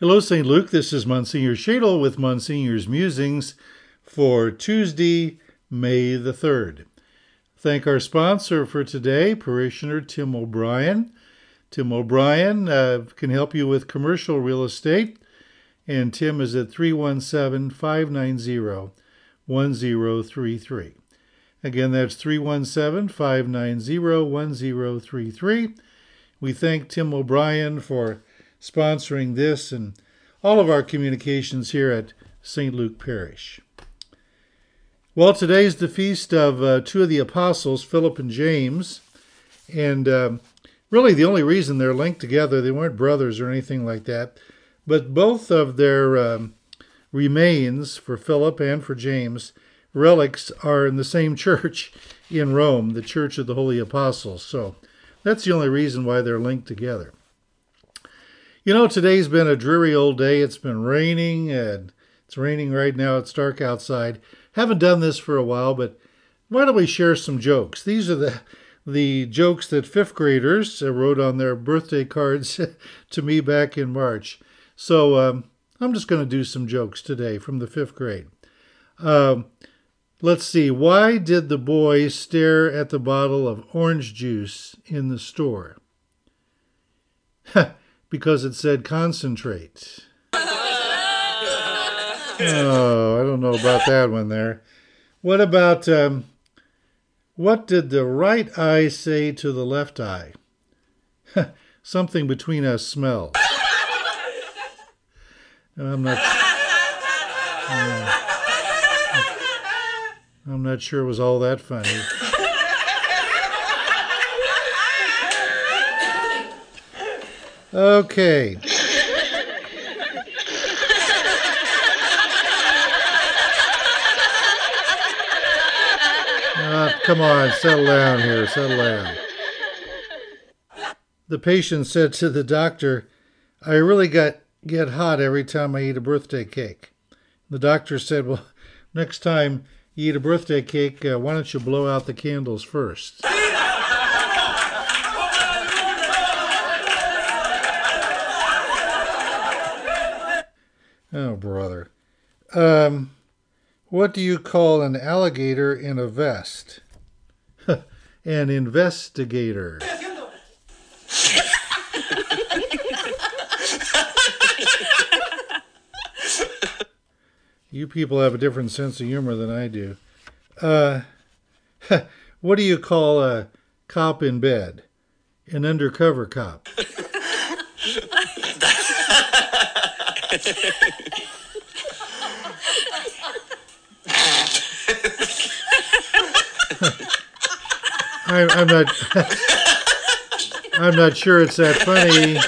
Hello, St. Luke. This is Monsignor Schaedel with Monsignor's Musings for Tuesday, May the 3rd. Thank our sponsor for today, parishioner Tim O'Brien. Tim O'Brien uh, can help you with commercial real estate, and Tim is at 317 590 1033. Again, that's 317 590 1033. We thank Tim O'Brien for sponsoring this and all of our communications here at St. Luke Parish. Well, today's the feast of uh, two of the apostles, Philip and James. And um, really, the only reason they're linked together, they weren't brothers or anything like that, but both of their um, remains for Philip and for James, relics, are in the same church in Rome, the Church of the Holy Apostles. So that's the only reason why they're linked together. You know, today's been a dreary old day. It's been raining, and it's raining right now. It's dark outside. Haven't done this for a while, but why don't we share some jokes? These are the the jokes that fifth graders uh, wrote on their birthday cards to me back in March. So um, I'm just going to do some jokes today from the fifth grade. Um, let's see. Why did the boy stare at the bottle of orange juice in the store? Because it said concentrate. Oh, I don't know about that one there. What about um, what did the right eye say to the left eye? Something between us smells. I'm not. Uh, I'm not sure it was all that funny. Okay. Uh, come on, settle down here, settle down. The patient said to the doctor, I really got get hot every time I eat a birthday cake. The doctor said, Well, next time you eat a birthday cake, uh, why don't you blow out the candles first? Oh, brother. Um, what do you call an alligator in a vest? an investigator. you people have a different sense of humor than I do. Uh, what do you call a cop in bed? An undercover cop. I, I'm not. I'm not sure it's that funny.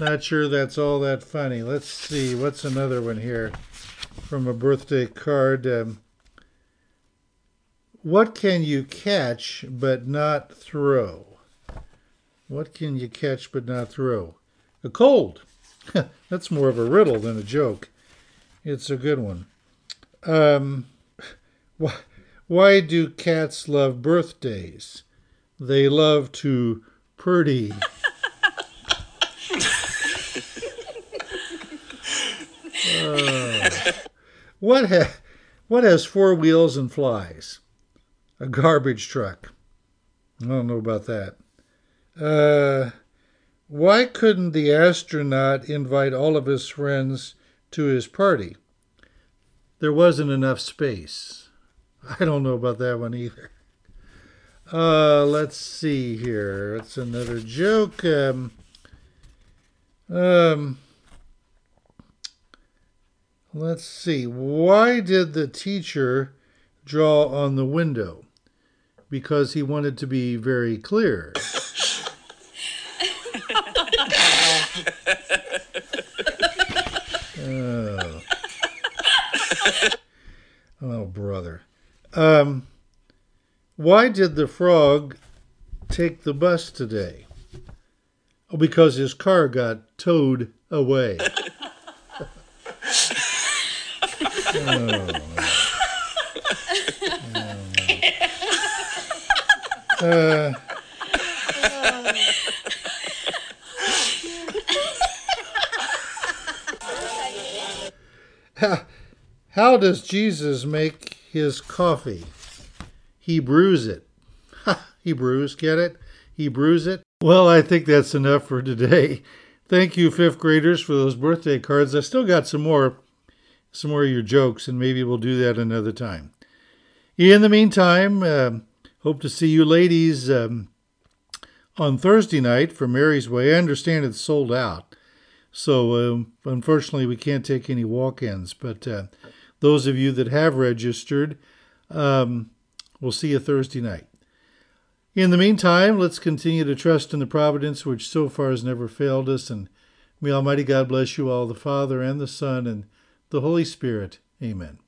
Not sure that's all that funny. Let's see. What's another one here from a birthday card? Um, what can you catch but not throw? What can you catch but not throw? A cold. That's more of a riddle than a joke. It's a good one. Um, why, why do cats love birthdays? They love to purdy. uh, what, ha- what has four wheels and flies? A garbage truck. I don't know about that. Uh, why couldn't the astronaut invite all of his friends to his party? There wasn't enough space. I don't know about that one either. Uh, let's see here. It's another joke. Um, um, let's see. Why did the teacher draw on the window? Because he wanted to be very clear. oh. Oh, brother. Um, why did the frog take the bus today? Oh, because his car got towed away. oh. Uh, How does Jesus make his coffee? He brews it. he brews, get it? He brews it. Well, I think that's enough for today. Thank you, fifth graders, for those birthday cards. I still got some more, some more of your jokes, and maybe we'll do that another time. In the meantime, uh, hope to see you ladies um, on Thursday night for Mary's Way. I understand it's sold out, so um, unfortunately we can't take any walk-ins. But uh, those of you that have registered, um, we'll see you Thursday night. In the meantime, let's continue to trust in the providence which so far has never failed us, and may Almighty God bless you all, the Father and the Son and the Holy Spirit. Amen.